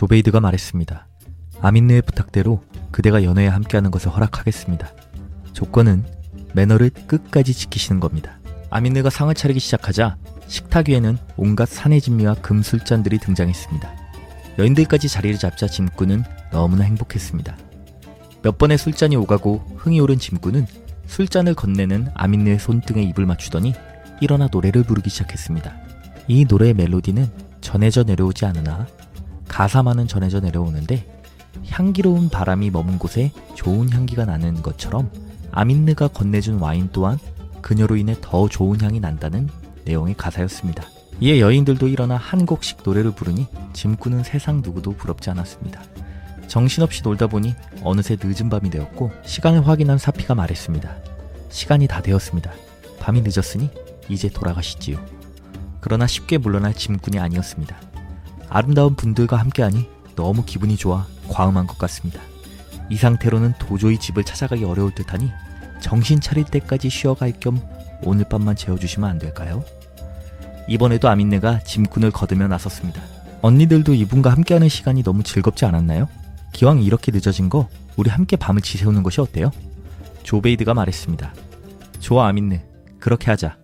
조베이드가 말했습니다. 아민느의 부탁대로 그대가 연애에 함께하는 것을 허락하겠습니다. 조건은 매너를 끝까지 지키시는 겁니다. 아민느가 상을 차리기 시작하자 식탁 위에는 온갖 사내진미와 금술잔들이 등장했습니다. 여인들까지 자리를 잡자 짐꾼은 너무나 행복했습니다. 몇 번의 술잔이 오가고 흥이 오른 짐꾼은 술잔을 건네는 아민느의 손등에 입을 맞추더니 일어나 노래를 부르기 시작했습니다. 이 노래의 멜로디는 전해져 내려오지 않으나 가사만은 전해져 내려오는데 향기로운 바람이 머문 곳에 좋은 향기가 나는 것처럼 아민느가 건네준 와인 또한 그녀로 인해 더 좋은 향이 난다는 내용의 가사였습니다. 이에 여인들도 일어나 한 곡씩 노래를 부르니 짐꾼은 세상 누구도 부럽지 않았습니다. 정신없이 놀다 보니 어느새 늦은 밤이 되었고 시간을 확인한 사피가 말했습니다. 시간이 다 되었습니다. 밤이 늦었으니 이제 돌아가시지요. 그러나 쉽게 물러날 짐꾼이 아니었습니다. 아름다운 분들과 함께하니 너무 기분이 좋아 과음한 것 같습니다. 이 상태로는 도저히 집을 찾아가기 어려울 듯하니 정신 차릴 때까지 쉬어갈 겸 오늘 밤만 재워주시면 안 될까요? 이번에도 아민네가 짐꾼을 거두며 나섰습니다. 언니들도 이분과 함께하는 시간이 너무 즐겁지 않았나요? 기왕 이렇게 늦어진 거 우리 함께 밤을 지새우는 것이 어때요? 조베이드가 말했습니다. 좋아 아민네 그렇게 하자.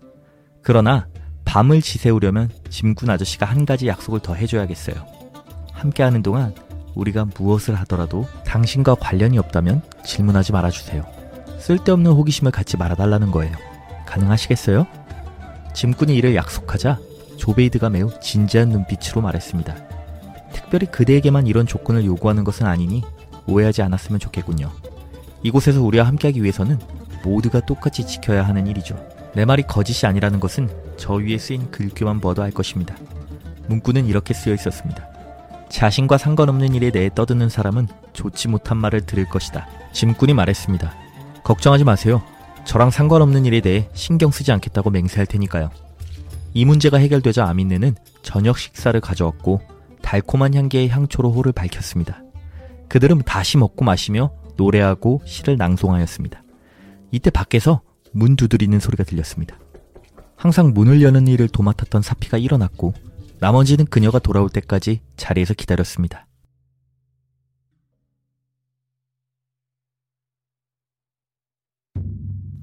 그러나 밤을 지새우려면 짐꾼 아저씨가 한 가지 약속을 더 해줘야겠어요. 함께하는 동안 우리가 무엇을 하더라도 당신과 관련이 없다면 질문하지 말아주세요. 쓸데없는 호기심을 갖지 말아달라는 거예요. 가능하시겠어요? 짐꾼이 이를 약속하자 조베이드가 매우 진지한 눈빛으로 말했습니다. 특별히 그대에게만 이런 조건을 요구하는 것은 아니니 오해하지 않았으면 좋겠군요. 이곳에서 우리와 함께하기 위해서는 모두가 똑같이 지켜야 하는 일이죠. 내 말이 거짓이 아니라는 것은 저 위에 쓰인 글귀만 봐도 알 것입니다. 문구는 이렇게 쓰여 있었습니다. 자신과 상관없는 일에 대해 떠드는 사람은 좋지 못한 말을 들을 것이다. 짐꾼이 말했습니다. 걱정하지 마세요. 저랑 상관없는 일에 대해 신경 쓰지 않겠다고 맹세할 테니까요. 이 문제가 해결되자 아민네는 저녁 식사를 가져왔고 달콤한 향기의 향초로 호를 밝혔습니다. 그들은 다시 먹고 마시며 노래하고 시를 낭송하였습니다. 이때 밖에서 문 두드리는 소리가 들렸습니다. 항상 문을 여는 일을 도맡았던 사피가 일어났고 나머지는 그녀가 돌아올 때까지 자리에서 기다렸습니다.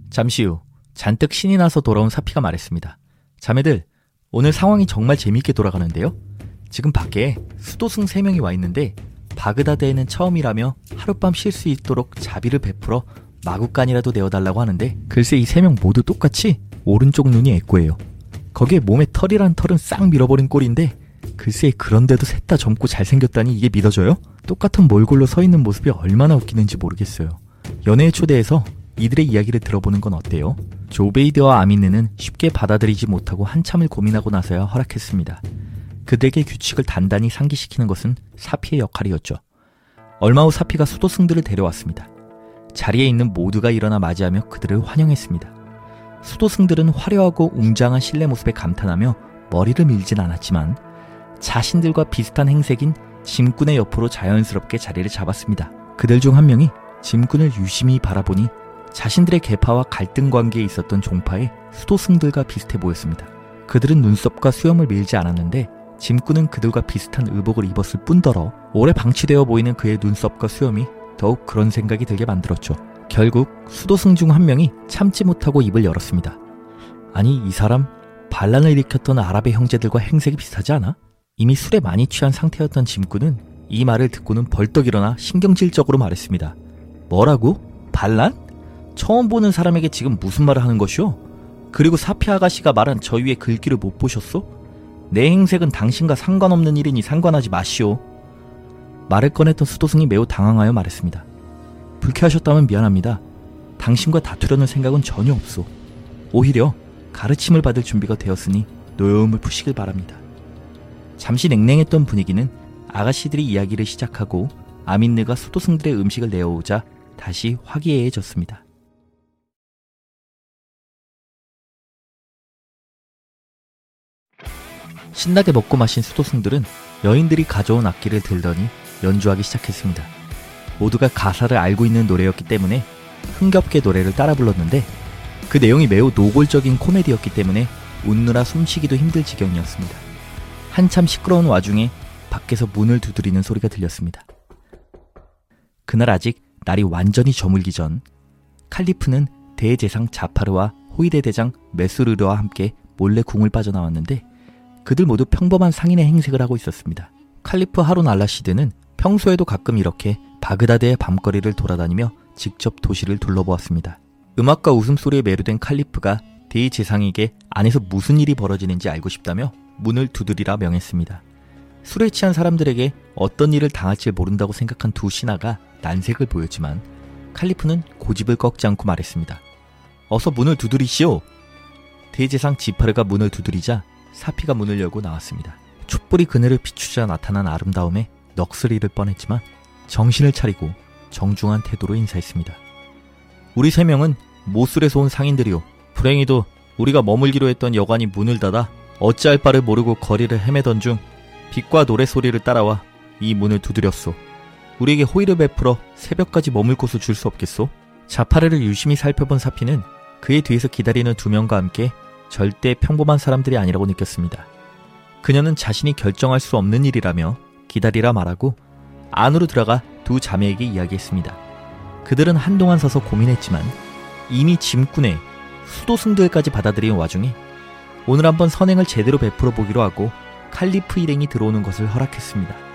잠시 후 잔뜩 신이 나서 돌아온 사피가 말했습니다. 자매들, 오늘 상황이 정말 재미있게 돌아가는데요? 지금 밖에 수도승 3명이 와 있는데 바그다드에는 처음이라며 하룻밤 쉴 수 있도록 자비를 베풀어 마구간이라도 내어달라고 하는데 글쎄 이 세 명 모두 똑같이 오른쪽 눈이 애꼬예요. 거기에 몸에 털이란 털은 싹 밀어버린 꼴인데 글쎄 그런데도 셋 다 젊고 잘생겼다니 이게 믿어져요? 똑같은 몰골로 서 있는 모습이 얼마나 웃기는지 모르겠어요. 연애에 초대해서 이들의 이야기를 들어보는 건 어때요? 조베이드와 아미네는 쉽게 받아들이지 못하고 한참을 고민하고 나서야 허락했습니다. 그들에게 규칙을 단단히 상기시키는 것은 사피의 역할이었죠. 얼마 후 사피가 수도승들을 데려왔습니다. 자리에 있는 모두가 일어나 맞이하며 그들을 환영했습니다. 수도승들은 화려하고 웅장한 실내 모습에 감탄하며 머리를 밀진 않았지만 자신들과 비슷한 행색인 짐꾼의 옆으로 자연스럽게 자리를 잡았습니다. 그들 중 한 명이 짐꾼을 유심히 바라보니 자신들의 계파와 갈등 관계에 있었던 종파의 수도승들과 비슷해 보였습니다. 그들은 눈썹과 수염을 밀지 않았는데 짐꾼은 그들과 비슷한 의복을 입었을 뿐더러 오래 방치되어 보이는 그의 눈썹과 수염이 더욱 그런 생각이 들게 만들었죠. 결국 수도승 중 한 명이 참지 못하고 입을 열었습니다. 아니 이 사람 반란을 일으켰던 아랍의 형제들과 행색이 비슷하지 않아? 이미 술에 많이 취한 상태였던 짐꾼은 이 말을 듣고는 벌떡 일어나 신경질적으로 말했습니다. 뭐라고? 반란? 처음 보는 사람에게 지금 무슨 말을 하는 것이오? 그리고 사피 아가씨가 말한 저 위에 글귀를 못 보셨소? 내 행색은 당신과 상관없는 일이니 상관하지 마시오. 말을 꺼냈던 수도승이 매우 당황하여 말했습니다. 불쾌하셨다면 미안합니다. 당신과 다투려는 생각은 전혀 없소. 오히려 가르침을 받을 준비가 되었으니 노여움을 푸시길 바랍니다. 잠시 냉랭했던 분위기는 아가씨들이 이야기를 시작하고 아민느가 수도승들의 음식을 내어오자 다시 화기애애해졌습니다. 신나게 먹고 마신 수도승들은 여인들이 가져온 악기를 들더니 연주하기 시작했습니다. 모두가 가사를 알고 있는 노래였기 때문에 흥겹게 노래를 따라 불렀는데 그 내용이 매우 노골적인 코미디였기 때문에 웃느라 숨쉬기도 힘들 지경이었습니다. 한참 시끄러운 와중에 밖에서 문을 두드리는 소리가 들렸습니다. 그날 아직 날이 완전히 저물기 전 칼리프는 대제상 자파르와 호위대 대장 메스르르와 함께 몰래 궁을 빠져나왔는데 그들 모두 평범한 상인의 행색을 하고 있었습니다. 칼리프 하룬 알라시드는 평소에도 가끔 이렇게 바그다드의 밤거리를 돌아다니며 직접 도시를 둘러보았습니다. 음악과 웃음소리에 매료된 칼리프가 대제상에게 안에서 무슨 일이 벌어지는지 알고 싶다며 문을 두드리라 명했습니다. 술에 취한 사람들에게 어떤 일을 당할지 모른다고 생각한 두 신하가 난색을 보였지만 칼리프는 고집을 꺾지 않고 말했습니다. 어서 문을 두드리시오. 대제상 지파르가 문을 두드리자 사피가 문을 열고 나왔습니다. 촛불이 그늘을 비추자 나타난 아름다움에 넋을 잃을 뻔했지만 정신을 차리고 정중한 태도로 인사했습니다. 우리 세 명은 모술에서 온 상인들이오. 불행히도 우리가 머물기로 했던 여관이 문을 닫아 어찌할 바를 모르고 거리를 헤매던 중 빛과 노래 소리를 따라와 이 문을 두드렸소. 우리에게 호의를 베풀어 새벽까지 머물 곳을 줄 수 없겠소? 자파르를 유심히 살펴본 사피는 그의 뒤에서 기다리는 두 명과 함께 절대 평범한 사람들이 아니라고 느꼈습니다. 그녀는 자신이 결정할 수 없는 일이라며 기다리라 말하고 안으로 들어가 두 자매에게 이야기했습니다. 그들은 한동안 서서 고민했지만 이미 짐꾼의 수도승들까지 받아들인 와중에 오늘 한번 선행을 제대로 베풀어 보기로 하고 칼리프 일행이 들어오는 것을 허락했습니다.